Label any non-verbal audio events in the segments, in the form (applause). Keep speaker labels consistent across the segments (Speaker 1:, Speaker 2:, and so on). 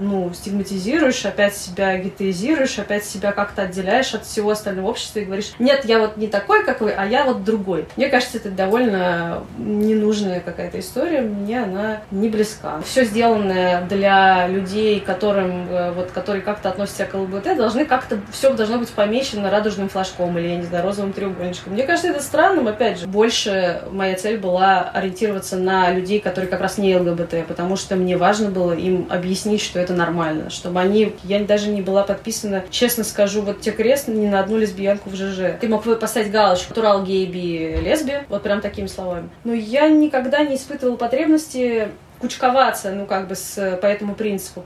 Speaker 1: ну, стигматизируешь, опять себя гетеизируешь, опять себя как-то отделяешь от всего остального общества и говоришь, нет, я вот не такой, как вы, а я вот другой. Мне кажется, это довольно ненужная какая-то история, мне она не близка. Все сделанное для людей, которым, э, вот, которые как-то относятся к ЛГБТ, должны как-то, все должно быть помечено радужным флажком или, я не знаю, розовым треугольничком. Мне кажется, это странным, опять же. Больше моя цель была ориентироваться на людей, которые как раз не ЛГБТ, потому что мне важно было им объяснить, что это нормально, чтобы они... Я даже не была подписана, честно скажу, вот те крест ни на одну лесбиянку в ЖЖ. Ты мог поставить галочку «Турал, гей, би, лесби», вот прям такими словами. Но я никогда не испытывала потребности кучковаться, ну, как бы с, по этому принципу.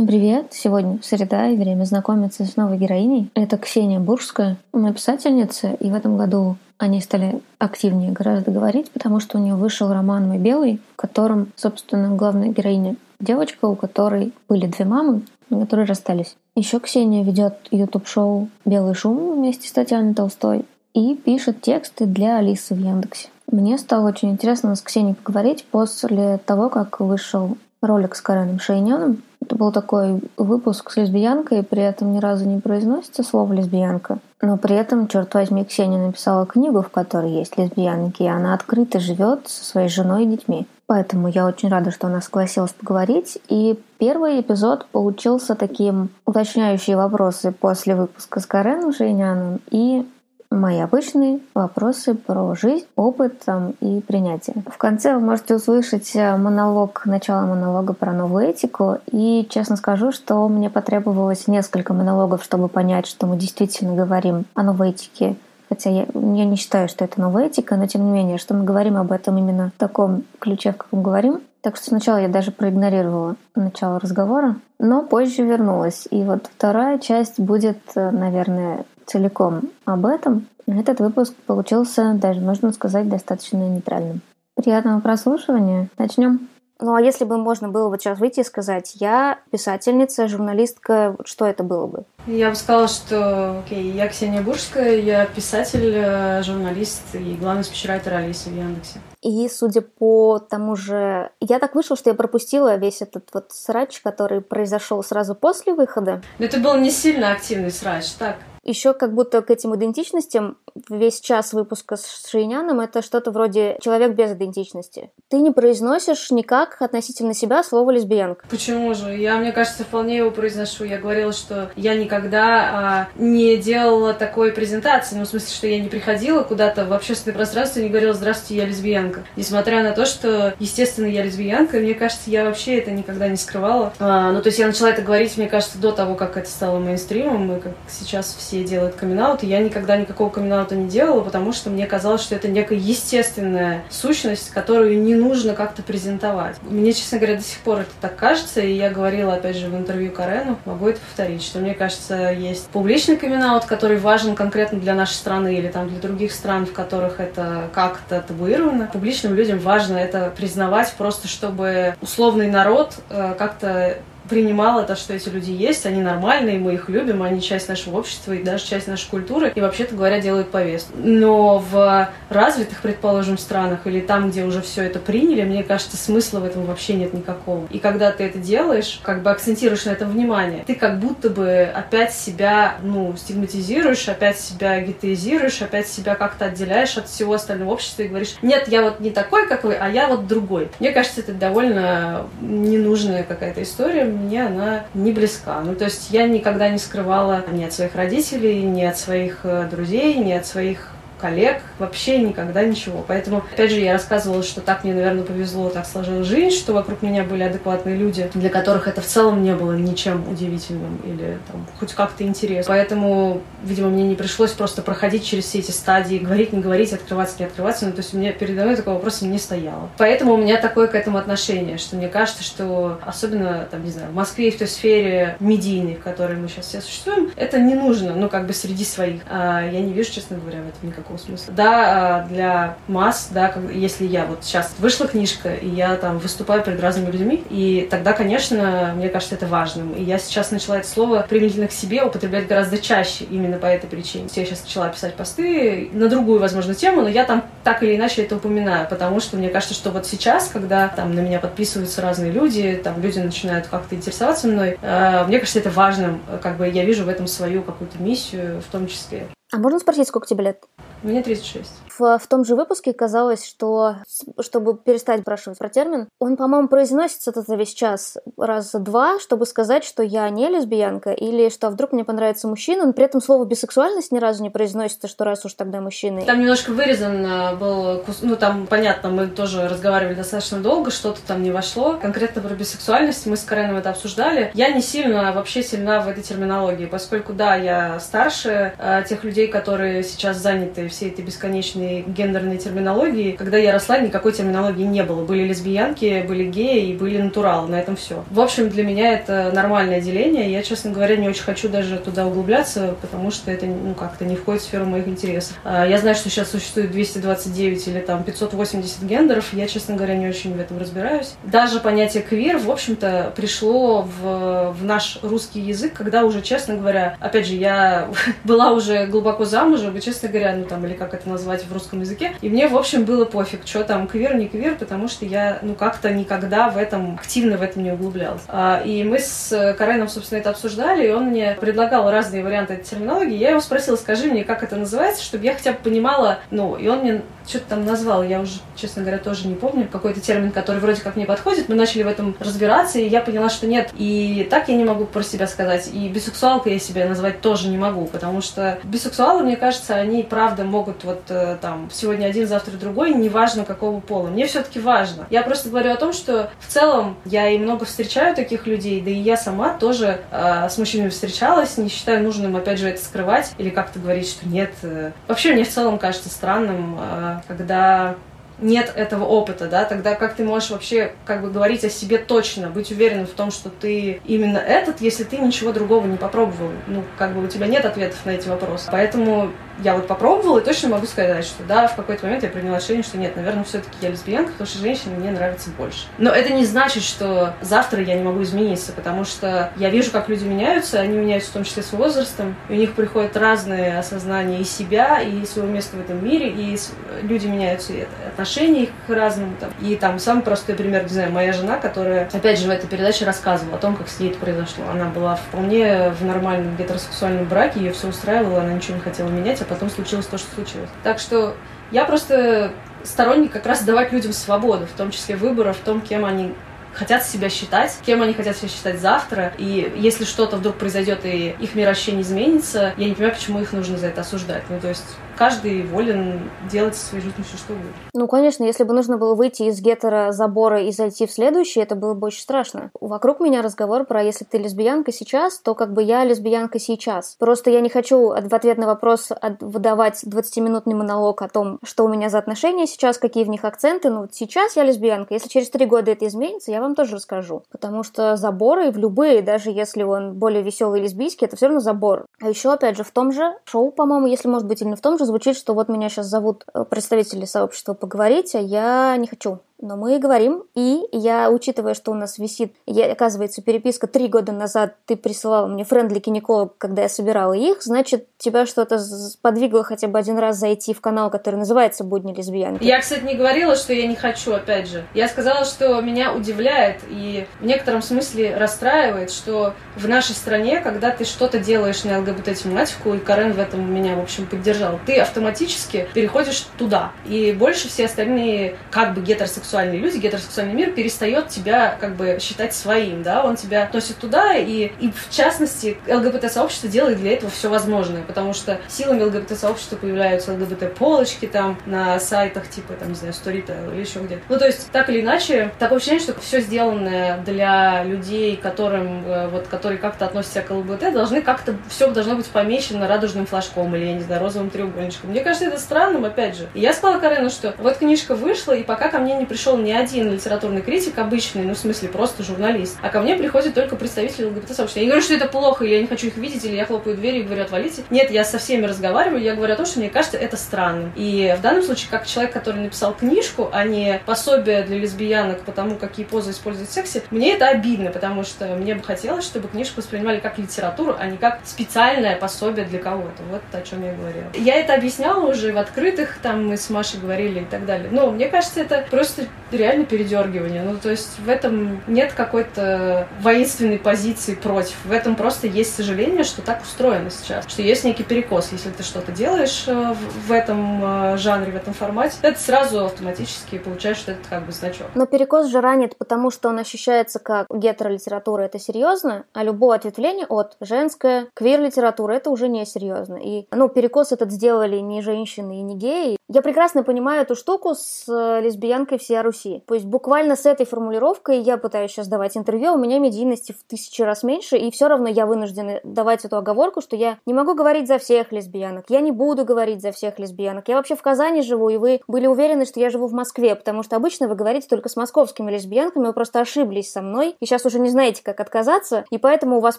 Speaker 2: Всем привет! Сегодня среда и время знакомиться с новой героиней. Это Ксения Бурская, она писательница, и в этом году они стали активнее гораздо говорить, потому что у нее вышел роман «Мой белый», в котором, собственно, главная героиня девочка, у которой были две мамы, которые расстались. Еще Ксения ведет YouTube-шоу «Белый шум» вместе с Татьяной Толстой и пишет тексты для Алисы в Яндексе. Мне стало очень интересно с Ксенией поговорить после того, как вышел ролик с Кареном Шейняном. Это был такой выпуск с лесбиянкой, при этом ни разу не произносится слово «лесбиянка». Но при этом, черт возьми, Ксения написала книгу, в которой есть лесбиянки, и она открыто живет со своей женой и детьми. Поэтому я очень рада, что она согласилась поговорить. И первый эпизод получился таким уточняющие вопросы после выпуска с Кареном Шейняном и мои обычные вопросы про жизнь, опыт там, и принятие. В конце вы можете услышать э, монолог, начало монолога про новую этику. И честно скажу, что мне потребовалось несколько монологов, чтобы понять, что мы действительно говорим о новой этике хотя я, я не считаю, что это новая этика, но тем не менее, что мы говорим об этом именно в таком ключе, в каком говорим. Так что сначала я даже проигнорировала начало разговора, но позже вернулась. И вот вторая часть будет, э, наверное, целиком об этом, этот выпуск получился, даже можно сказать, достаточно нейтральным. Приятного прослушивания. Начнем. Ну а если бы можно было вот сейчас выйти и сказать, я писательница, журналистка, что это было бы?
Speaker 1: Я бы сказала, что окей, я Ксения Бурская, я писатель, э, журналист и главный спичрайтер Алисы в Яндексе.
Speaker 2: И судя по тому же... Я так вышла, что я пропустила весь этот вот срач, который произошел сразу после выхода.
Speaker 1: Но это был не сильно активный срач, так?
Speaker 2: Еще как будто к этим идентичностям весь час выпуска с Шейняном это что-то вроде «человек без идентичности». Ты не произносишь никак относительно себя слово «лесбиянка».
Speaker 1: Почему же? Я, мне кажется, вполне его произношу. Я говорила, что я никогда а, не делала такой презентации. Ну, в смысле, что я не приходила куда-то в общественное пространство и не говорила «здравствуйте, я лесбиянка». Несмотря на то, что, естественно, я лесбиянка, мне кажется, я вообще это никогда не скрывала. А, ну, то есть я начала это говорить, мне кажется, до того, как это стало мейнстримом, и как сейчас все делают камин и я никогда никакого камин не делала, потому что мне казалось, что это некая естественная сущность, которую не нужно как-то презентовать. Мне, честно говоря, до сих пор это так кажется, и я говорила, опять же, в интервью Карену, могу это повторить, что мне кажется, есть публичный камин который важен конкретно для нашей страны или там для других стран, в которых это как-то табуировано. Публичным людям важно это признавать просто, чтобы условный народ э, как-то принимал это, что эти люди есть, они нормальные, мы их любим, они часть нашего общества и даже часть нашей культуры, и вообще-то говоря, делают повестку. Но в развитых, предположим, странах или там, где уже все это приняли, мне кажется, смысла в этом вообще нет никакого. И когда ты это делаешь, как бы акцентируешь на этом внимание, ты как будто бы опять себя, ну, стигматизируешь, опять себя гетеизируешь, опять себя как-то отделяешь от всего остального общества и говоришь, нет, я вот не такой, как вы, а я вот другой. Мне кажется, это довольно ненужная какая-то история мне она не близка. Ну, то есть я никогда не скрывала ни от своих родителей, ни от своих э, друзей, ни от своих коллег, вообще никогда ничего. Поэтому, опять же, я рассказывала, что так мне, наверное, повезло, так сложилась жизнь, что вокруг меня были адекватные люди, для которых это в целом не было ничем удивительным или там, хоть как-то интересным. Поэтому, видимо, мне не пришлось просто проходить через все эти стадии, говорить, не говорить, открываться, не открываться. Ну, то есть у меня передо мной такого вопроса не стояло. Поэтому у меня такое к этому отношение, что мне кажется, что особенно, там, не знаю, в Москве и в той сфере медийной, в которой мы сейчас все существуем, это не нужно, ну, как бы среди своих. А я не вижу, честно говоря, в этом никакого смысла. Да, а, для масс, да, если я вот сейчас вышла книжка, и я там выступаю перед разными людьми, и тогда, конечно, мне кажется, это важным. И я сейчас начала это слово применительно к себе употреблять гораздо чаще именно по этой причине. Я сейчас начала писать посты на другую, возможно, тему, но я там так или иначе это упоминаю, потому что мне кажется, что вот сейчас, когда там на меня подписываются разные люди, там люди начинают как-то интересоваться мной, э, мне кажется, это важным, как бы я вижу в этом свою какую-то миссию в том числе.
Speaker 2: А можно спросить, сколько тебе лет?
Speaker 1: Мне 36.
Speaker 2: В, в том же выпуске казалось, что, чтобы перестать спрашивать про термин, он, по-моему, произносится это весь час раз два, чтобы сказать, что я не лесбиянка, или что вдруг мне понравится мужчина, но при этом слово бисексуальность ни разу не произносится, что раз уж тогда мужчина.
Speaker 1: Там немножко вырезан э, был, ну там, понятно, мы тоже разговаривали достаточно долго, что-то там не вошло. Конкретно про бисексуальность мы с Кареном это обсуждали. Я не сильно, вообще сильна в этой терминологии, поскольку, да, я старше э, тех людей, которые сейчас заняты всей этой бесконечной гендерной терминологии. Когда я росла, никакой терминологии не было. Были лесбиянки, были геи и были натуралы. На этом все. В общем, для меня это нормальное деление. Я, честно говоря, не очень хочу даже туда углубляться, потому что это ну, как-то не входит в сферу моих интересов. А, я знаю, что сейчас существует 229 или там 580 гендеров. Я, честно говоря, не очень в этом разбираюсь. Даже понятие квир, в общем-то, пришло в, в наш русский язык, когда уже, честно говоря, опять же, я (laughs) была уже глубоко замужем, и, честно говоря, ну там, или как это назвать в русском языке. И мне, в общем, было пофиг, что там, квир, не квир, потому что я, ну, как-то никогда в этом, активно в этом не углублялась. А, и мы с Кареном, собственно, это обсуждали, и он мне предлагал разные варианты этой терминологии. Я его спросила, скажи мне, как это называется, чтобы я хотя бы понимала, ну, и он мне что-то там назвал, я уже, честно говоря, тоже не помню, какой-то термин, который вроде как мне подходит. Мы начали в этом разбираться, и я поняла, что нет. И так я не могу про себя сказать, и бисексуалкой я себя назвать тоже не могу, потому что бисексуалы, мне кажется, они, правда, могут вот э, там сегодня один, завтра другой, неважно какого пола. Мне все-таки важно. Я просто говорю о том, что в целом я и много встречаю таких людей, да и я сама тоже э, с мужчинами встречалась, не считаю нужным, опять же, это скрывать или как-то говорить, что нет. Э. Вообще мне в целом кажется странным, э, когда нет этого опыта, да, тогда как ты можешь вообще как бы говорить о себе точно, быть уверенным в том, что ты именно этот, если ты ничего другого не попробовал. Ну, как бы у тебя нет ответов на эти вопросы. Поэтому я вот попробовала и точно могу сказать, что да, в какой-то момент я приняла решение, что нет, наверное, все-таки я лесбиянка, потому что женщины мне нравятся больше. Но это не значит, что завтра я не могу измениться, потому что я вижу, как люди меняются, они меняются в том числе с возрастом, и у них приходят разные осознания и себя, и своего места в этом мире, и люди меняются, и отношения их к разному. Там. И там самый простой пример, не знаю, моя жена, которая, опять же, в этой передаче рассказывала о том, как с ней это произошло. Она была вполне в нормальном гетеросексуальном браке, ее все устраивало, она ничего не хотела менять, а потом случилось то, что случилось. Так что я просто сторонник как раз давать людям свободу, в том числе выбора в том, кем они хотят себя считать, кем они хотят себя считать завтра. И если что-то вдруг произойдет и их мироощущение изменится, я не понимаю, почему их нужно за это осуждать. Ну, то есть каждый волен делать со своей жизнью все, что угодно.
Speaker 2: Ну, конечно, если бы нужно было выйти из гетера забора и зайти в следующий, это было бы очень страшно. Вокруг меня разговор про если ты лесбиянка сейчас, то как бы я лесбиянка сейчас. Просто я не хочу в ответ на вопрос выдавать 20-минутный монолог о том, что у меня за отношения сейчас, какие в них акценты. Ну, вот сейчас я лесбиянка. Если через три года это изменится, я вам тоже расскажу. Потому что заборы в любые, даже если он более веселый лесбийский, это все равно забор. А еще, опять же, в том же шоу, по-моему, если может быть, или не в том же, звучит, что вот меня сейчас зовут э, представители сообщества поговорить, а я не хочу. Но мы говорим, и я, учитывая, что у нас висит, я, оказывается, переписка три года назад, ты присылала мне френдли кинеколог, когда я собирала их, значит, тебя что-то подвигло хотя бы один раз зайти в канал, который называется «Будни лесбиянки».
Speaker 1: Я, кстати, не говорила, что я не хочу, опять же. Я сказала, что меня удивляет и в некотором смысле расстраивает, что в нашей стране, когда ты что-то делаешь на ЛГБТ-тематику, и Карен в этом меня, в общем, поддержал, ты автоматически переходишь туда. И больше все остальные как бы гетеросексуальные гетеросексуальные люди, гетеросексуальный мир перестает тебя как бы считать своим, да, он тебя относит туда, и, и в частности ЛГБТ-сообщество делает для этого все возможное, потому что силами ЛГБТ-сообщества появляются ЛГБТ-полочки там на сайтах типа, там, не знаю, Сторита или еще где-то. Ну, то есть, так или иначе, такое ощущение, что все сделанное для людей, которым, э, вот, которые как-то относятся к ЛГБТ, должны как-то, все должно быть помечено радужным флажком или, я не знаю, розовым треугольничком. Мне кажется, это странным, опять же. И я сказала Карену, что вот книжка вышла, и пока ко мне не пришли пришел не один литературный критик обычный, ну, в смысле, просто журналист, а ко мне приходят только представители ЛГБТ-сообщества. Я не говорю, что это плохо, или я не хочу их видеть, или я хлопаю дверь и говорю, отвалите. Нет, я со всеми разговариваю, я говорю о том, что мне кажется, это странно. И в данном случае, как человек, который написал книжку, а не пособие для лесбиянок по тому, какие позы использовать в сексе, мне это обидно, потому что мне бы хотелось, чтобы книжку воспринимали как литературу, а не как специальное пособие для кого-то. Вот о чем я говорила. Я это объясняла уже в открытых, там мы с Машей говорили и так далее. Но мне кажется, это просто реально передергивание. Ну, то есть в этом нет какой-то воинственной позиции против. В этом просто есть сожаление, что так устроено сейчас. Что есть некий перекос. Если ты что-то делаешь э, в этом э, жанре, в этом формате, это сразу автоматически получаешь, что это как бы значок.
Speaker 2: Но перекос же ранит, потому что он ощущается как гетеролитература, это серьезно, а любое ответвление от женская квир-литература, это уже не серьезно. И, ну, перекос этот сделали не женщины и не геи. Я прекрасно понимаю эту штуку с э, лесбиянкой всей Руси. То есть буквально с этой формулировкой я пытаюсь сейчас давать интервью, у меня медийности в тысячи раз меньше, и все равно я вынуждена давать эту оговорку, что я не могу говорить за всех лесбиянок, я не буду говорить за всех лесбиянок. Я вообще в Казани живу, и вы были уверены, что я живу в Москве, потому что обычно вы говорите только с московскими лесбиянками, вы просто ошиблись со мной, и сейчас уже не знаете, как отказаться, и поэтому у вас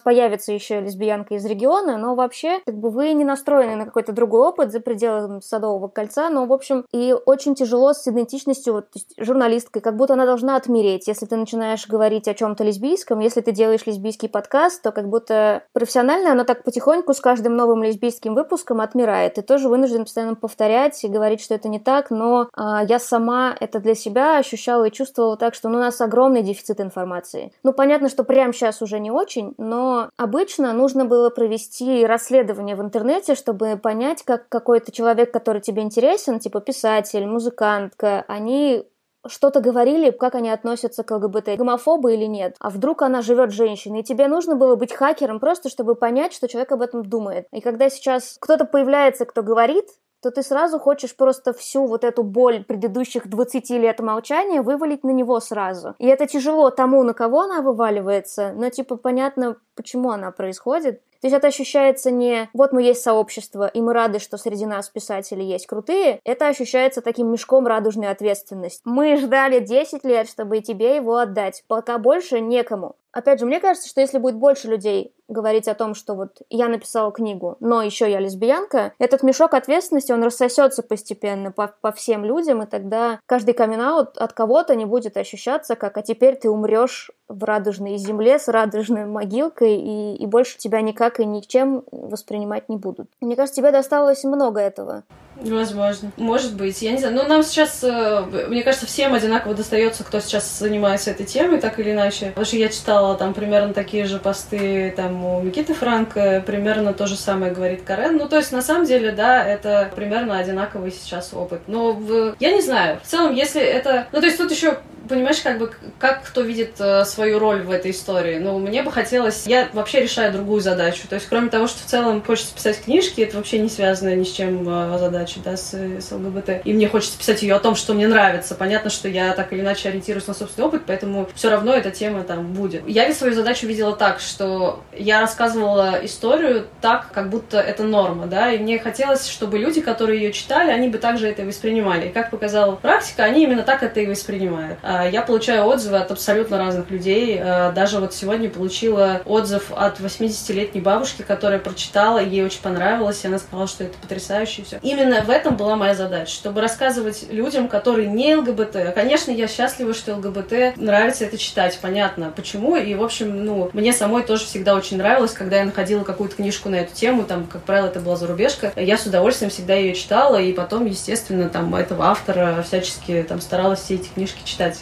Speaker 2: появится еще лесбиянка из региона, но вообще, как бы вы не настроены на какой-то другой опыт за пределами Садового кольца, но, в общем, и очень тяжело с идентичностью, вот, журналисткой, как будто она должна отмереть, если ты начинаешь говорить о чем-то лесбийском, если ты делаешь лесбийский подкаст, то как будто профессионально оно так потихоньку с каждым новым лесбийским выпуском отмирает. Ты тоже вынужден постоянно повторять и говорить, что это не так, но а, я сама это для себя ощущала и чувствовала так, что ну, у нас огромный дефицит информации. Ну, понятно, что прямо сейчас уже не очень, но обычно нужно было провести расследование в интернете, чтобы понять, как какой-то человек, который тебе интересен, типа писатель, музыкантка, они что-то говорили, как они относятся к ЛГБТ, гомофобы или нет. А вдруг она живет женщиной, и тебе нужно было быть хакером просто, чтобы понять, что человек об этом думает. И когда сейчас кто-то появляется, кто говорит, то ты сразу хочешь просто всю вот эту боль предыдущих 20 лет молчания вывалить на него сразу. И это тяжело тому, на кого она вываливается, но типа понятно, почему она происходит. То есть это ощущается не «вот мы есть сообщество, и мы рады, что среди нас писатели есть крутые», это ощущается таким мешком радужной ответственности. Мы ждали 10 лет, чтобы тебе его отдать, пока больше некому. Опять же, мне кажется, что если будет больше людей говорить о том, что вот я написала книгу, но еще я лесбиянка, этот мешок ответственности, он рассосется постепенно по, по всем людям, и тогда каждый камин от кого-то не будет ощущаться как «а теперь ты умрешь в радужной земле с радужной могилкой, и, и больше тебя никак и ничем воспринимать не будут». Мне кажется, тебе досталось много этого.
Speaker 1: Возможно. Может быть. Я не знаю. Но нам сейчас, э, мне кажется, всем одинаково достается, кто сейчас занимается этой темой, так или иначе. Потому что я читала там примерно такие же посты там у Никиты Франка, примерно то же самое говорит Карен. Ну, то есть, на самом деле, да, это примерно одинаковый сейчас опыт. Но в... я не знаю. В целом, если это... Ну, то есть, тут еще понимаешь, как бы, как кто видит э, свою роль в этой истории. Ну, мне бы хотелось... Я вообще решаю другую задачу. То есть, кроме того, что в целом хочется писать книжки, это вообще не связано ни с чем э, задачей, да, с, с ЛГБТ. И мне хочется писать ее о том, что мне нравится. Понятно, что я так или иначе ориентируюсь на собственный опыт, поэтому все равно эта тема там будет. Я ведь свою задачу видела так, что я рассказывала историю так, как будто это норма, да, и мне хотелось, чтобы люди, которые ее читали, они бы также это воспринимали. И как показала практика, они именно так это и воспринимают. А я получаю отзывы от абсолютно разных людей. А, даже вот сегодня получила отзыв от 80-летней бабушки, которая прочитала, ей очень понравилось, и она сказала, что это потрясающе все. Именно в этом была моя задача, чтобы рассказывать людям, которые не ЛГБТ. Конечно, я счастлива, что ЛГБТ нравится это читать, понятно, почему. И, в общем, ну, мне самой тоже всегда очень нравилось, когда я находила какую-то книжку на эту тему, там, как правило, это была зарубежка, я с удовольствием всегда ее читала, и потом, естественно, там, этого автора всячески там старалась все эти книжки читать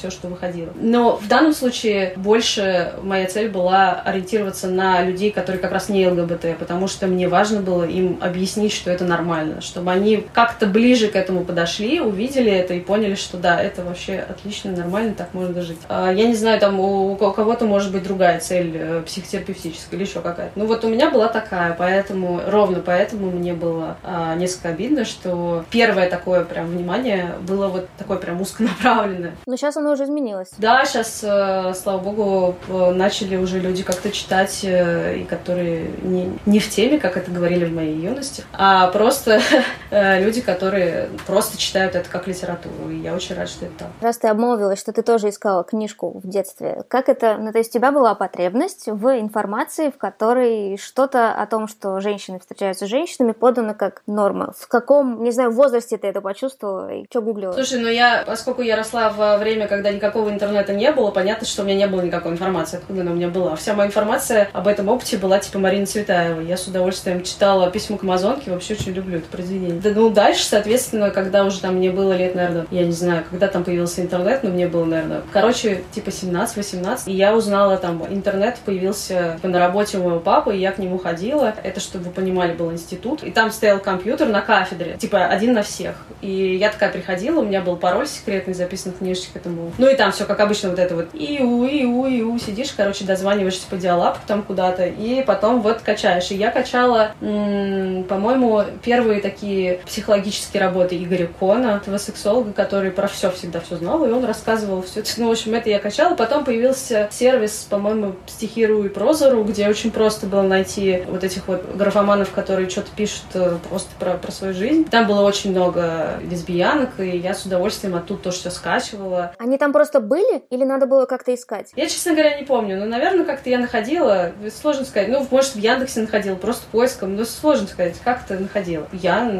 Speaker 1: все, что выходило. Но в данном случае больше моя цель была ориентироваться на людей, которые как раз не ЛГБТ, потому что мне важно было им объяснить, что это нормально, чтобы они как-то ближе к этому подошли, увидели это и поняли, что да, это вообще отлично, нормально, так можно жить. А, я не знаю, там у, кого-то может быть другая цель э, психотерапевтическая или еще какая-то. Ну вот у меня была такая, поэтому, ровно поэтому мне было а, несколько обидно, что первое такое прям внимание было вот такое прям узконаправленное.
Speaker 2: Но сейчас сейчас оно уже изменилось.
Speaker 1: Да, сейчас, э, слава богу, начали уже люди как-то читать, э, и которые не, не в теме, как это говорили в моей юности, а просто (laughs) люди, которые просто читают это как литературу. И я очень рада, что это так.
Speaker 2: Раз ты обмолвилась, что ты тоже искала книжку в детстве, как это, ну то есть у тебя была потребность в информации, в которой что-то о том, что женщины встречаются с женщинами, подано как норма. В каком, не знаю, возрасте ты это почувствовала и что гуглила?
Speaker 1: Слушай, ну я, поскольку я росла во время, когда никакого интернета не было, понятно, что у меня не было никакой информации, откуда она у меня была. Вся моя информация об этом опыте была типа Марина Цветаева. Я с удовольствием читала письмо к Амазонке, вообще очень люблю это произведение. Да, ну, дальше, соответственно, когда уже там мне было лет, наверное, я не знаю, когда там появился интернет, но мне было, наверное, короче, типа 17-18, и я узнала там, интернет появился типа, на работе у моего папы, и я к нему ходила. Это, чтобы вы понимали, был институт, и там стоял компьютер на кафедре, типа один на всех. И я такая приходила, у меня был пароль секретный записан в книжечке к Ну и там все как обычно вот это вот иу, иу, иу, сидишь, короче, дозваниваешься по диалапу там куда-то, и потом вот качаешь. И я качала, по-моему, первые такие психологические работы Игоря Кона, этого сексолога, который про все всегда все знал, и он рассказывал все это. Ну, в общем, это я качала. Потом появился сервис, по-моему, стихиру и прозору, где очень просто было найти вот этих вот графоманов, которые что-то пишут э, просто про, про свою жизнь. Там было очень много лесбиянок, и я с удовольствием оттуда тоже все скачивала.
Speaker 2: Они там просто были или надо было как-то искать?
Speaker 1: Я, честно говоря, не помню. Но, наверное, как-то я находила. Сложно сказать. Ну, может, в Яндексе находила, просто поиском. Но сложно сказать, как то находила. Я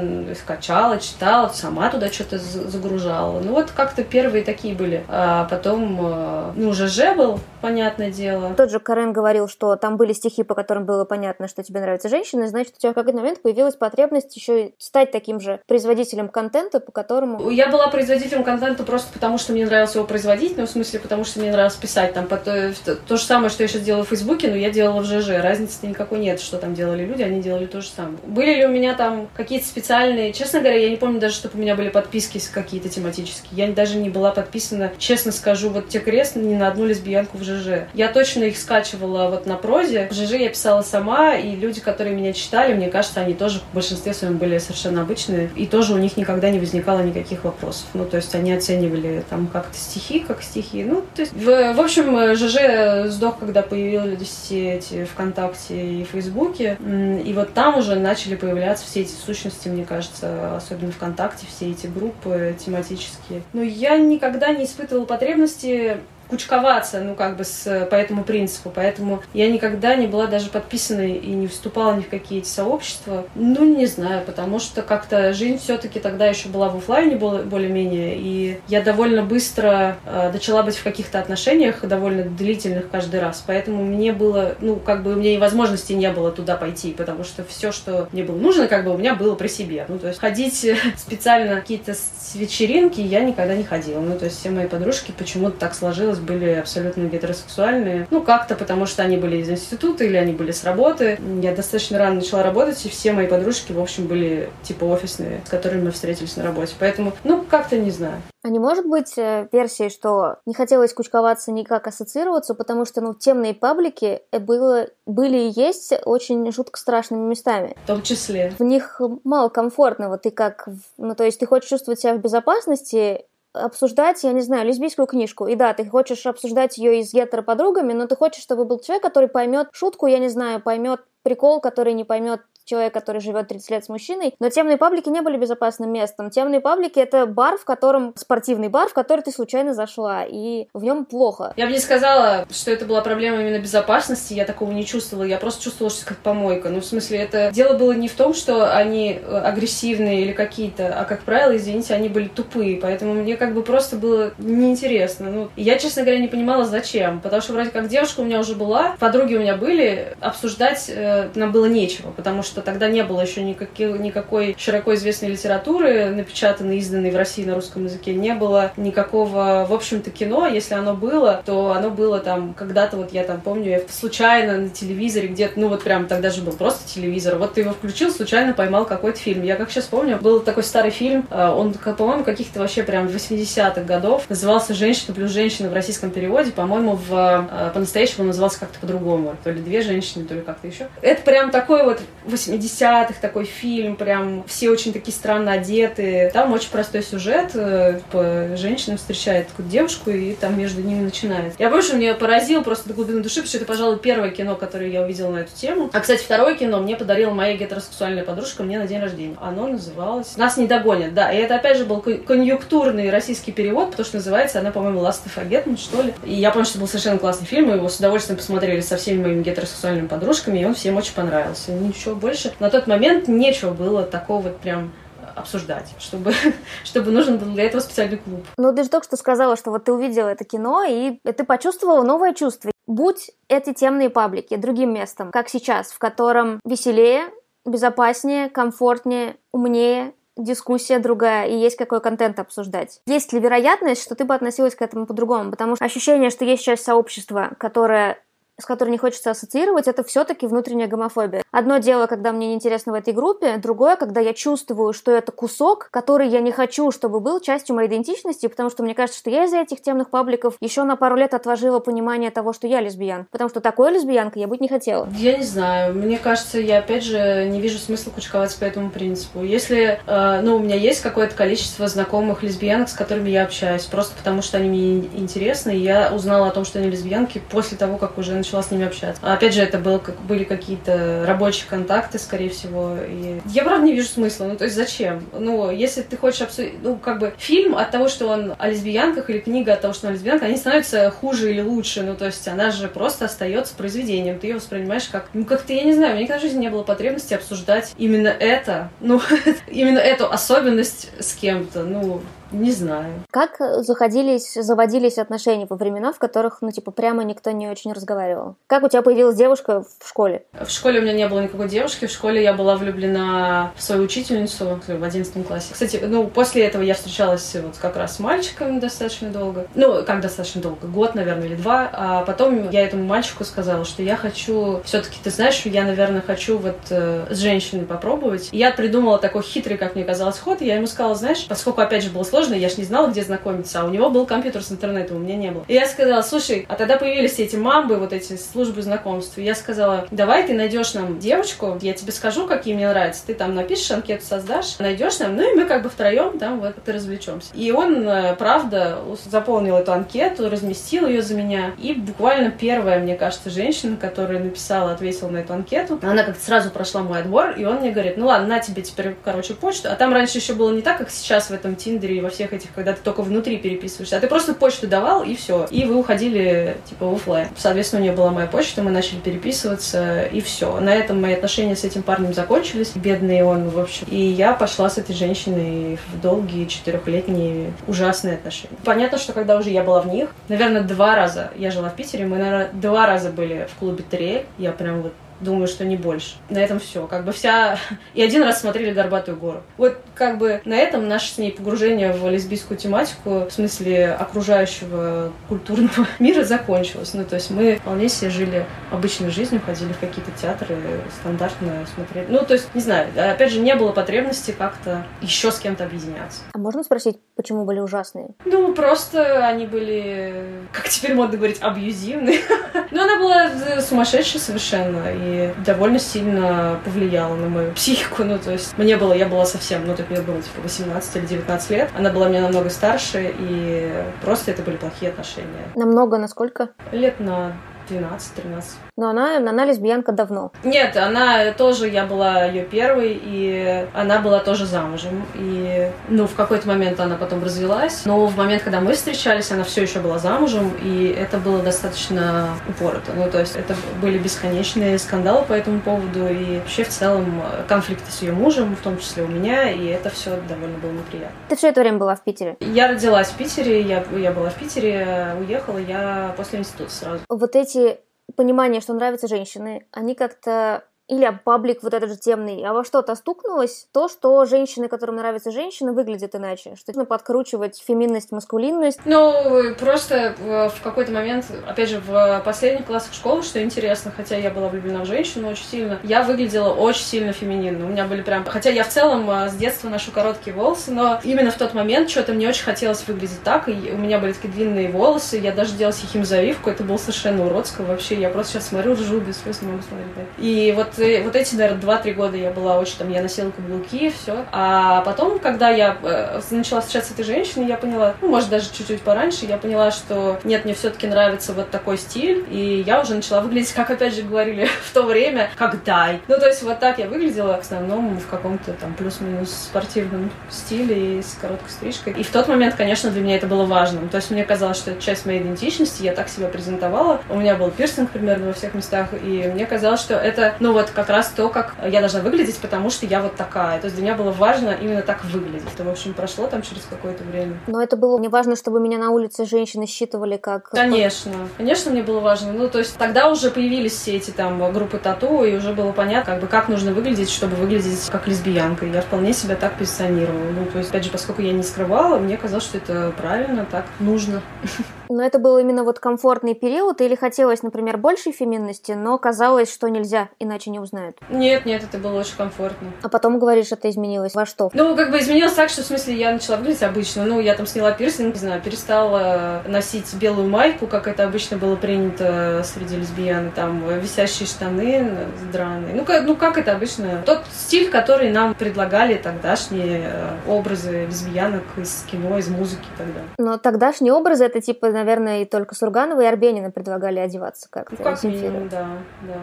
Speaker 1: скачала, читала, сама туда что-то загружала. Ну, вот как-то первые такие были. А потом, э, ну, ЖЖ был, понятное дело.
Speaker 2: Тот же Карен говорил, что там были стихи, по которым было понятно, что тебе нравятся женщины, значит, у тебя в какой-то момент появилась потребность еще и стать таким же производителем контента, по которому...
Speaker 1: Я была производителем контента просто потому, что мне нравилось его производить, ну, в смысле, потому что мне нравилось писать там. То, то же самое, что я сейчас делала в Фейсбуке, но я делала в ЖЖ. Разницы никакой нет, что там делали люди, они делали то же самое. Были ли у меня там какие-то специальные... Честно говоря, я не помню даже, чтобы у меня были подписки какие-то тематические. Я даже не была подписана, честно скажу, вот те крест ни на одну лесбиянку в ЖЖ. Я точно их скачивала вот на прозе. В ЖЖ я писала сама, и люди, которые меня читали, мне кажется, они тоже в большинстве своем были совершенно обычные, и тоже у них никогда не возникало никаких вопросов. Ну, то есть они оценивали там как-то стихи, как стихи. Ну, то есть, в, в общем, ЖЖ сдох, когда появились эти ВКонтакте и Фейсбуке, и вот там уже начали появляться все эти сущности, мне кажется, особенно ВКонтакте, все эти группы тематические. Но я никогда не испытывала потребности кучковаться, ну, как бы с, по этому принципу. Поэтому я никогда не была даже подписана и не вступала ни в какие эти сообщества. Ну, не знаю, потому что как-то жизнь все-таки тогда еще была в офлайне более-менее, и я довольно быстро э, начала быть в каких-то отношениях, довольно длительных каждый раз. Поэтому мне было, ну, как бы у меня и возможности не было туда пойти, потому что все, что мне было нужно, как бы у меня было при себе. Ну, то есть ходить специально какие-то вечеринки я никогда не ходила. Ну, то есть все мои подружки почему-то так сложилось были абсолютно гетеросексуальные. Ну, как-то потому, что они были из института или они были с работы. Я достаточно рано начала работать, и все мои подружки, в общем, были типа офисные, с которыми мы встретились на работе. Поэтому, ну, как-то не знаю.
Speaker 2: А не может быть э, версией, что не хотелось кучковаться, никак ассоциироваться, потому что, ну, темные паблики э, было, были и есть очень жутко страшными местами.
Speaker 1: В том числе.
Speaker 2: В них мало комфортно, вот ты как, ну, то есть ты хочешь чувствовать себя в безопасности, обсуждать, я не знаю, лесбийскую книжку. И да, ты хочешь обсуждать ее и с гетеро-подругами, но ты хочешь, чтобы был человек, который поймет шутку, я не знаю, поймет прикол, который не поймет человек, который живет 30 лет с мужчиной. Но темные паблики не были безопасным местом. Темные паблики — это бар, в котором... спортивный бар, в который ты случайно зашла, и в нем плохо.
Speaker 1: Я бы не сказала, что это была проблема именно безопасности, я такого не чувствовала. Я просто чувствовала, что это как помойка. Ну, в смысле, это... Дело было не в том, что они э, агрессивные или какие-то, а, как правило, извините, они были тупые, поэтому мне как бы просто было неинтересно. Ну, я, честно говоря, не понимала, зачем. Потому что вроде как девушка у меня уже была, подруги у меня были, обсуждать э, нам было нечего, потому что тогда не было еще никакой, никакой широко известной литературы, напечатанной, изданной в России на русском языке. Не было никакого, в общем-то, кино. Если оно было, то оно было там когда-то, вот я там помню, я случайно на телевизоре где-то, ну вот прям тогда же был просто телевизор. Вот ты его включил, случайно поймал какой-то фильм. Я как сейчас помню, был такой старый фильм, э, он, по-моему, каких-то вообще прям 80-х годов. Назывался «Женщина плюс женщина» в российском переводе. По-моему, в, э, по-настоящему он назывался как-то по-другому. То ли «Две женщины», то ли как-то еще. Это прям такой вот 80-х такой фильм, прям все очень такие странно одеты. Там очень простой сюжет. Э, женщина встречает такую девушку, и там между ними начинается. Я помню, что меня поразил просто до глубины души, потому что это, пожалуй, первое кино, которое я увидела на эту тему. А, кстати, второе кино мне подарила моя гетеросексуальная подружка мне на день рождения. Оно называлось «Нас не догонят». Да, и это, опять же, был конъюнктурный российский перевод, потому что называется она, по-моему, «Last of a что ли. И я помню, что это был совершенно классный фильм, мы его с удовольствием посмотрели со всеми моими гетеросексуальными подружками, и он всем очень понравился. Ничего больше. На тот момент нечего было такого вот прям обсуждать, чтобы, (laughs) чтобы нужен был для этого специальный клуб.
Speaker 2: Ну, ты же только что сказала, что вот ты увидела это кино, и ты почувствовала новое чувство. Будь эти темные паблики другим местом, как сейчас, в котором веселее, безопаснее, комфортнее, умнее, дискуссия другая, и есть какой контент обсуждать. Есть ли вероятность, что ты бы относилась к этому по-другому? Потому что ощущение, что есть часть сообщества, которое с которой не хочется ассоциировать, это все-таки внутренняя гомофобия. Одно дело, когда мне неинтересно в этой группе, другое, когда я чувствую, что это кусок, который я не хочу, чтобы был частью моей идентичности, потому что мне кажется, что я из-за этих темных пабликов еще на пару лет отложила понимание того, что я лесбиян. Потому что такой лесбиянкой я быть не хотела.
Speaker 1: Я не знаю. Мне кажется, я опять же не вижу смысла кучковаться по этому принципу. Если, э, ну, у меня есть какое-то количество знакомых лесбиянок, с которыми я общаюсь, просто потому что они мне интересны, и я узнала о том, что они лесбиянки после того, как уже начала начала с ними общаться. А опять же, это было, как, были какие-то рабочие контакты, скорее всего. И я, правда, не вижу смысла. Ну, то есть зачем? Ну, если ты хочешь обсудить... Ну, как бы фильм от того, что он о лесбиянках, или книга от того, что он о лесбиянках, они становятся хуже или лучше. Ну, то есть она же просто остается произведением. Ты ее воспринимаешь как... Ну, как-то, я не знаю, у меня никогда в жизни не было потребности обсуждать именно это. Ну, (laughs) именно эту особенность с кем-то. Ну, не знаю.
Speaker 2: Как заходились, заводились отношения во времена, в которых, ну, типа, прямо никто не очень разговаривал? Как у тебя появилась девушка в школе?
Speaker 1: В школе у меня не было никакой девушки. В школе я была влюблена в свою учительницу в одиннадцатом классе. Кстати, ну, после этого я встречалась вот как раз с мальчиком достаточно долго. Ну, как достаточно долго? Год, наверное, или два. А потом я этому мальчику сказала, что я хочу... все таки ты знаешь, я, наверное, хочу вот э, с женщиной попробовать. И я придумала такой хитрый, как мне казалось, ход. Я ему сказала, знаешь, поскольку, опять же, было сложно сложно, я ж не знала, где знакомиться, а у него был компьютер с интернетом, у меня не было. И я сказала, слушай, а тогда появились эти мамбы, вот эти службы знакомств. И я сказала, давай ты найдешь нам девочку, я тебе скажу, какие мне нравятся, ты там напишешь, анкету создашь, найдешь нам, ну и мы как бы втроем там вот и развлечемся. И он, э, правда, заполнил эту анкету, разместил ее за меня, и буквально первая, мне кажется, женщина, которая написала, ответила на эту анкету, она как-то сразу прошла мой отбор, и он мне говорит, ну ладно, на тебе теперь, короче, почту. А там раньше еще было не так, как сейчас в этом Тиндере и всех этих, когда ты только внутри переписываешься, а ты просто почту давал, и все. И вы уходили, типа, в офлайн. Соответственно, у нее была моя почта, мы начали переписываться, и все. На этом мои отношения с этим парнем закончились. Бедный он, в общем. И я пошла с этой женщиной в долгие четырехлетние ужасные отношения. Понятно, что когда уже я была в них, наверное, два раза я жила в Питере, мы, наверное, два раза были в клубе Трель. Я прям вот Думаю, что не больше. На этом все. Как бы вся... (laughs) И один раз смотрели «Горбатую гору». Вот как бы на этом наше с ней погружение в лесбийскую тематику, в смысле окружающего культурного (laughs) мира, закончилось. Ну, то есть мы вполне себе жили обычной жизнью, ходили в какие-то театры, стандартно смотрели. Ну, то есть, не знаю, опять же, не было потребности как-то еще с кем-то объединяться.
Speaker 2: А можно спросить, почему были ужасные?
Speaker 1: Ну, просто они были, как теперь модно говорить, абьюзивные. (laughs) Ну, она была сумасшедшая совершенно, и довольно сильно повлияла на мою психику. Ну, то есть мне было, я была совсем, ну, так мне было типа 18 или 19 лет. Она была мне намного старше, и просто это были плохие отношения.
Speaker 2: Намного насколько?
Speaker 1: Лет на 12-13.
Speaker 2: Но она, она лесбиянка давно.
Speaker 1: Нет, она тоже, я была ее первой, и она была тоже замужем. И, ну, в какой-то момент она потом развелась. Но в момент, когда мы встречались, она все еще была замужем, и это было достаточно упорото. Ну, то есть это были бесконечные скандалы по этому поводу, и вообще в целом конфликты с ее мужем, в том числе у меня, и это все довольно было неприятно.
Speaker 2: Ты все это время была в Питере?
Speaker 1: Я родилась в Питере, я, я была в Питере, уехала я после института сразу.
Speaker 2: Вот эти понимание, что нравятся женщины, они как-то или паблик вот этот же темный, а во что-то стукнулось то, что женщины, которым нравятся женщины, выглядят иначе, что нужно подкручивать феминность, маскулинность.
Speaker 1: Ну, просто в какой-то момент, опять же, в последних классах школы, что интересно, хотя я была влюблена в женщину очень сильно, я выглядела очень сильно фемининно. У меня были прям... Хотя я в целом а, с детства ношу короткие волосы, но именно в тот момент что-то мне очень хотелось выглядеть так, и у меня были такие длинные волосы, я даже делала себе химзавивку, это было совершенно уродское вообще, я просто сейчас смотрю, ржу без слез, не могу смотреть. И вот э, вот эти, наверное, два-три года я была очень там, я носила каблуки, все. А потом, когда я э, начала встречаться с этой женщиной, я поняла, ну, может, даже чуть-чуть пораньше, я поняла, что нет, мне все-таки нравится вот такой стиль, и я уже начала выглядеть, как опять же говорили (laughs) в то время, как дай. Ну, то есть вот так я выглядела, в основном в каком-то там плюс-минус спортивном стиле и с короткой стрижкой. И в тот момент, конечно, для меня это было важным. То есть мне казалось, что это часть моей идентичности, я так себя презентовала. У меня был пирсинг примерно во всех местах, и мне казалось, что это, ну, вот как раз то, как я должна выглядеть, потому что я вот такая. То есть для меня было важно именно так выглядеть. Это, в общем, прошло там через какое-то время.
Speaker 2: Но это было не важно, чтобы меня на улице женщины считывали как...
Speaker 1: Конечно. Конечно, мне было важно. Ну, то есть тогда уже появились все эти там группы тату, и уже было понятно, как бы, как нужно выглядеть, чтобы выглядеть как лесбиянка. Я вполне себя так позиционировала. Ну, то есть, опять же, поскольку я не скрывала, мне казалось, что это правильно, так нужно. (laughs)
Speaker 2: Но это был именно вот комфортный период, или хотелось, например, большей феминности, но казалось, что нельзя, иначе не узнают?
Speaker 1: Нет, нет, это было очень комфортно.
Speaker 2: А потом, говоришь, это изменилось. Во что?
Speaker 1: Ну, как бы изменилось так, что, в смысле, я начала выглядеть обычно. Ну, я там сняла пирсинг, не знаю, перестала носить белую майку, как это обычно было принято среди лесбиян, там, висящие штаны драные. Ну, как, ну, как это обычно? Тот стиль, который нам предлагали тогдашние э, образы лесбиянок из кино, из музыки тогда.
Speaker 2: Но тогдашние образы, это типа наверное, и только Сурганова и Арбенина предлагали одеваться как-то.
Speaker 1: Ну, как минимум, да, да.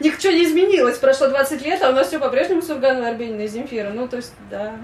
Speaker 1: Ничего не изменилось. Прошло 20 лет, а у нас все по-прежнему Сурганова, Арбенина и Земфира. Ну, то есть, да.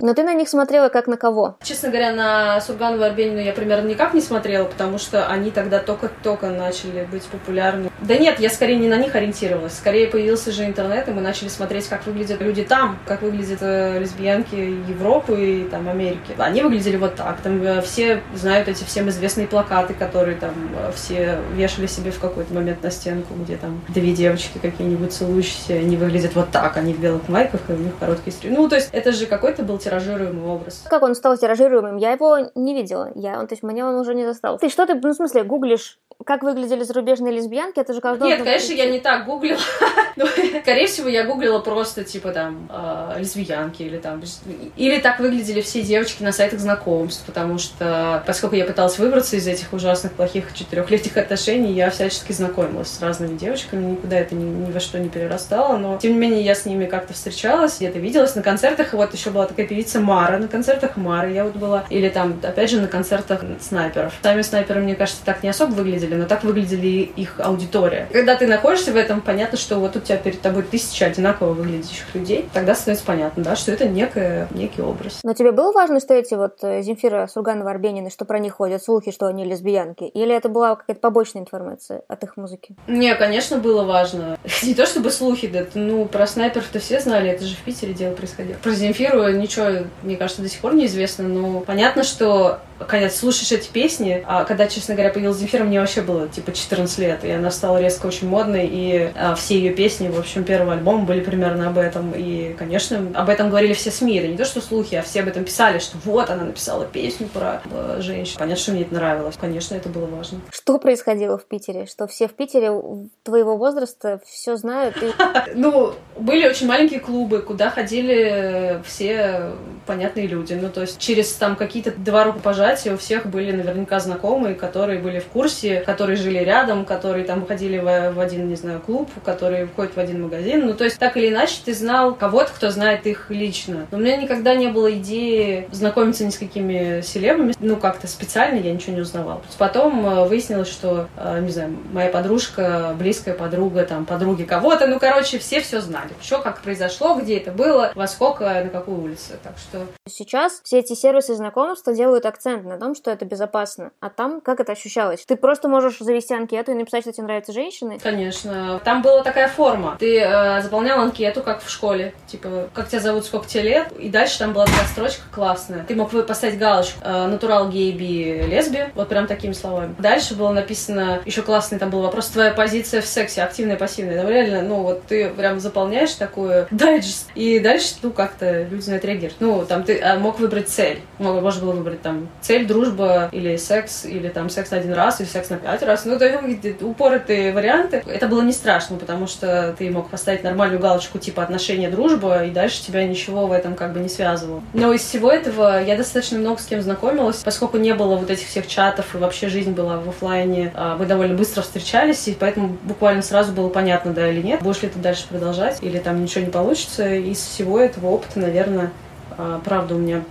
Speaker 2: Но ты на них смотрела как на кого?
Speaker 1: Честно говоря, на Сурганову Арбенину я примерно никак не смотрела, потому что они тогда только-только начали быть популярны. Да нет, я скорее не на них ориентировалась. Скорее появился же интернет, и мы начали смотреть, как выглядят люди там, как выглядят э, лесбиянки Европы и там Америки. Они выглядели вот так. Там э, все знают эти всем известные плакаты, которые там э, все вешали себе в какой-то момент на стенку, где там две девочки какие-нибудь целующиеся, они выглядят вот так, они в белых майках, и у них короткие стрижки. Ну, то есть это же какой-то был тиражируемый образ.
Speaker 2: Как он стал тиражируемым? Я его не видела. Я, то есть меня он уже не застал. Ты что ты, ну, в смысле, гуглишь как выглядели зарубежные лесбиянки, это же каждый
Speaker 1: Нет, конечно, я не так гуглила. (laughs) Но, скорее всего, я гуглила просто, типа, там, э, лесбиянки или там... Или так выглядели все девочки на сайтах знакомств, потому что, поскольку я пыталась выбраться из этих ужасных, плохих четырехлетних отношений, я всячески знакомилась с разными девочками, никуда это ни, ни во что не перерастало, но, тем не менее, я с ними как-то встречалась, где-то виделась на концертах, и вот еще была такая певица Мара, на концертах Мары я вот была, или там, опять же, на концертах снайперов. Сами снайперы, мне кажется, так не особо выглядели, выглядели, но так выглядели их аудитория. Когда ты находишься в этом, понятно, что вот у тебя перед тобой тысяча одинаково выглядящих людей, тогда становится понятно, да, что это некое, некий образ.
Speaker 2: Но тебе было важно, что эти вот э, Земфира, Сурганова, Арбенины, что про них ходят слухи, что они лесбиянки? Или это была какая-то побочная информация от их музыки?
Speaker 1: Не, конечно, было важно. (laughs) Не то чтобы слухи, да, ну, про снайперов-то все знали, это же в Питере дело происходило. Про Земфиру ничего, мне кажется, до сих пор неизвестно, но понятно, что когда слушаешь эти песни, а когда, честно говоря, появилась Земфира, мне вообще было типа 14 лет, и она стала резко очень модной, и а, все ее песни, в общем, первый альбом были примерно об этом, и, конечно, об этом говорили все СМИ, это не то, что слухи, а все об этом писали, что вот, она написала песню про э, женщин. Понятно, что мне это нравилось, конечно, это было важно.
Speaker 2: Что происходило в Питере? Что все в Питере твоего возраста все знают? И... (laughs)
Speaker 1: Ну, были очень маленькие клубы, куда ходили все понятные люди, ну, то есть через там какие-то два рукопожатия у всех были наверняка знакомые, которые были в курсе, которые жили рядом, которые там ходили в, в один, не знаю, клуб, которые входят в один магазин. Ну, то есть, так или иначе, ты знал кого-то, кто знает их лично. Но у меня никогда не было идеи знакомиться ни с какими селебами. Ну, как-то специально я ничего не узнавала. Потом э, выяснилось, что, э, не знаю, моя подружка, близкая подруга, там, подруги кого-то, ну, короче, все все знали. Что, как произошло, где это было, во сколько, на какой улице. Так что...
Speaker 2: Сейчас все эти сервисы знакомства делают акцент на том, что это безопасно. А там как это ощущалось? Ты просто можешь завести анкету и написать, что тебе нравятся женщины?
Speaker 1: Конечно. Там была такая форма. Ты э, заполнял анкету, как в школе. Типа, как тебя зовут, сколько тебе лет. И дальше там была такая строчка классная. Ты мог поставить галочку э, натурал, гей, би, лесби. Вот прям такими словами. Дальше было написано, еще классный там был вопрос, твоя позиция в сексе, активная, пассивная. Там реально, ну вот ты прям заполняешь такую (laughs) дайджест. И дальше, ну как-то люди на это реагируют. Ну, там ты а, мог выбрать цель. Можно было выбрать там цель дружба или секс, или там секс один раз, или секс на раз. Ну, то есть упоротые варианты. Это было не страшно, потому что ты мог поставить нормальную галочку типа отношения, дружба, и дальше тебя ничего в этом как бы не связывало. Но из всего этого я достаточно много с кем знакомилась, поскольку не было вот этих всех чатов, и вообще жизнь была в офлайне, а, мы довольно быстро встречались, и поэтому буквально сразу было понятно, да или нет, будешь ли ты дальше продолжать, или там ничего не получится. Из всего этого опыта, наверное, а, правда, у меня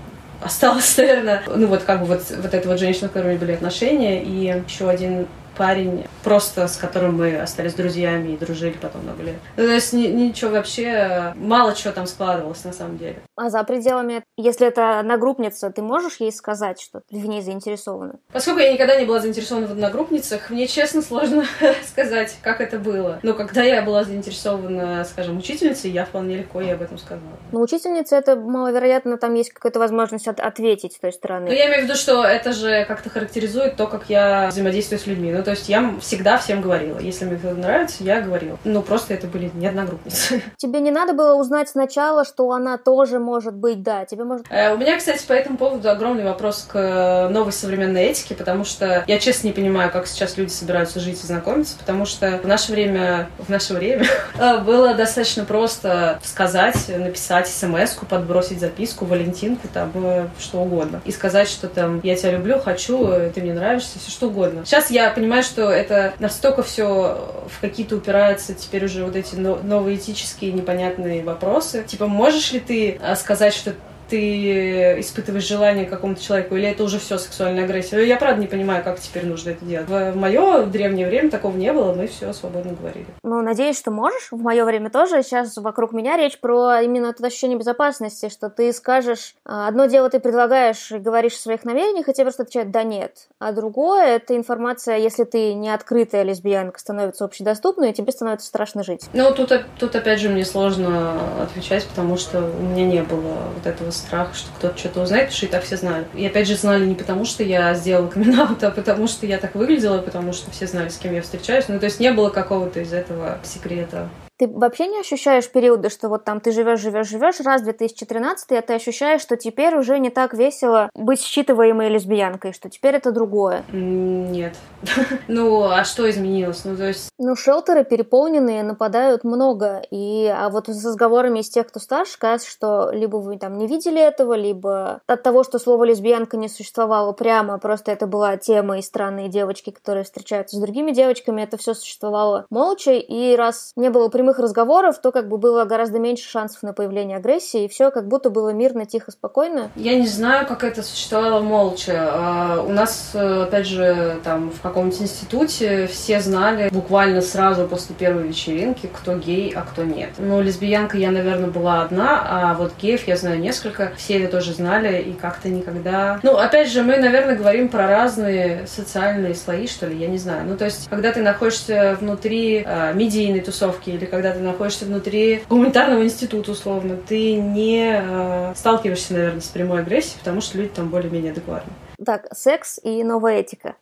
Speaker 1: осталось, (laughs) наверное, ну вот как бы вот, вот эта вот женщина, с которой были отношения, и еще один парень, просто с которым мы остались друзьями и дружили потом много лет. Ну, то есть ничего вообще, мало чего там складывалось на самом деле.
Speaker 2: А за пределами, если это одногруппница, ты можешь ей сказать, что ты в ней заинтересована?
Speaker 1: Поскольку я никогда не была заинтересована в одногруппницах, мне честно сложно (laughs) сказать, как это было. Но когда я была заинтересована, скажем, учительницей, я вполне легко ей об этом сказала.
Speaker 2: Но учительница, это маловероятно, там есть какая-то возможность от ответить с той стороны.
Speaker 1: Ну, я имею в виду, что это же как-то характеризует то, как я взаимодействую с людьми. Ну, то есть я всегда всем говорила. Если мне кто-то нравится, я говорила. Ну, просто это были не одногруппницы. (laughs)
Speaker 2: Тебе не надо было узнать сначала, что она тоже может быть, да. Тебе может...
Speaker 1: Э, у меня, кстати, по этому поводу огромный вопрос к э, новой современной этике, потому что я честно не понимаю, как сейчас люди собираются жить и знакомиться, потому что в наше время, в наше время (laughs) э, было достаточно просто сказать, написать смс подбросить записку, валентинку, там, что угодно. И сказать, что там, я тебя люблю, хочу, ты мне нравишься, все что угодно. Сейчас я понимаю, что это настолько все в какие-то упираются теперь уже вот эти новые этические непонятные вопросы. Типа, можешь ли ты сказать, что ты испытываешь желание к какому-то человеку, или это уже все сексуальная агрессия. Я правда не понимаю, как теперь нужно это делать. В мое древнее время такого не было, мы все свободно говорили.
Speaker 2: Ну, надеюсь, что можешь. В мое время тоже. Сейчас вокруг меня речь про именно это ощущение безопасности, что ты скажешь, а, одно дело ты предлагаешь и говоришь о своих намерениях, и тебе просто отвечают «да, нет». А другое — это информация, если ты не открытая лесбиянка, становится общедоступной, и тебе становится страшно жить.
Speaker 1: Ну, тут, тут опять же мне сложно отвечать, потому что у меня не было вот этого страх, что кто-то что-то узнает, потому что и так все знали. И опять же знали не потому, что я сделала камин а потому что я так выглядела, потому что все знали, с кем я встречаюсь. Ну, то есть не было какого-то из этого секрета.
Speaker 2: Ты вообще не ощущаешь периоды, что вот там ты живешь, живешь, живешь, раз 2013, и ты ощущаешь, что теперь уже не так весело быть считываемой лесбиянкой, что теперь это другое?
Speaker 1: Нет. (laughs) Ну, а что изменилось? Ну, то есть...
Speaker 2: Ну, шелтеры переполненные, нападают много, и а вот с разговорами из тех, кто старше, кажется, что либо вы там не видели этого, либо от того, что слово лесбиянка не существовало прямо, просто это была тема и странные девочки, которые встречаются с другими девочками, это все существовало молча, и раз не было прямых прямых разговоров, то как бы было гораздо меньше шансов на появление агрессии, и все как будто было мирно, тихо, спокойно.
Speaker 1: Я не знаю, как это существовало молча. А, у нас, э, опять же, там в каком-нибудь институте все знали буквально сразу после первой вечеринки, кто гей, а кто нет. Ну, лесбиянка я, наверное, была одна, а вот геев я знаю несколько. Все это тоже знали, и как-то никогда... Ну, опять же, мы, наверное, говорим про разные социальные слои, что ли, я не знаю. Ну, то есть, когда ты находишься внутри э, медийной тусовки или когда ты находишься внутри гуманитарного института, условно, ты не э, сталкиваешься, наверное, с прямой агрессией, потому что люди там более-менее адекватны.
Speaker 2: Так, секс и новая этика.